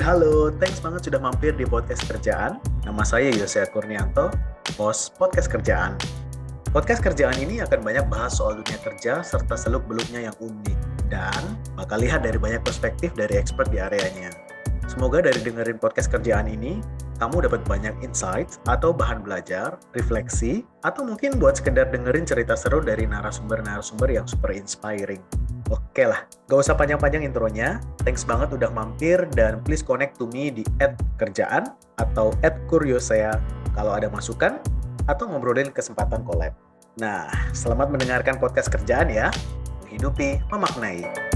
Halo, thanks banget sudah mampir di podcast kerjaan. Nama saya Yosea Kurnianto, host podcast kerjaan. Podcast kerjaan ini akan banyak bahas soal dunia kerja serta seluk-beluknya yang unik dan bakal lihat dari banyak perspektif dari expert di areanya. Semoga dari dengerin podcast kerjaan ini, kamu dapat banyak insight atau bahan belajar, refleksi, atau mungkin buat sekedar dengerin cerita seru dari narasumber-narasumber yang super inspiring. Oke lah, gak usah panjang-panjang intronya. Thanks banget udah mampir dan please connect to me di @kerjaan atau @kuryosea kalau ada masukan atau ngobrolin kesempatan collab. Nah, selamat mendengarkan podcast kerjaan ya. Menghidupi, memaknai.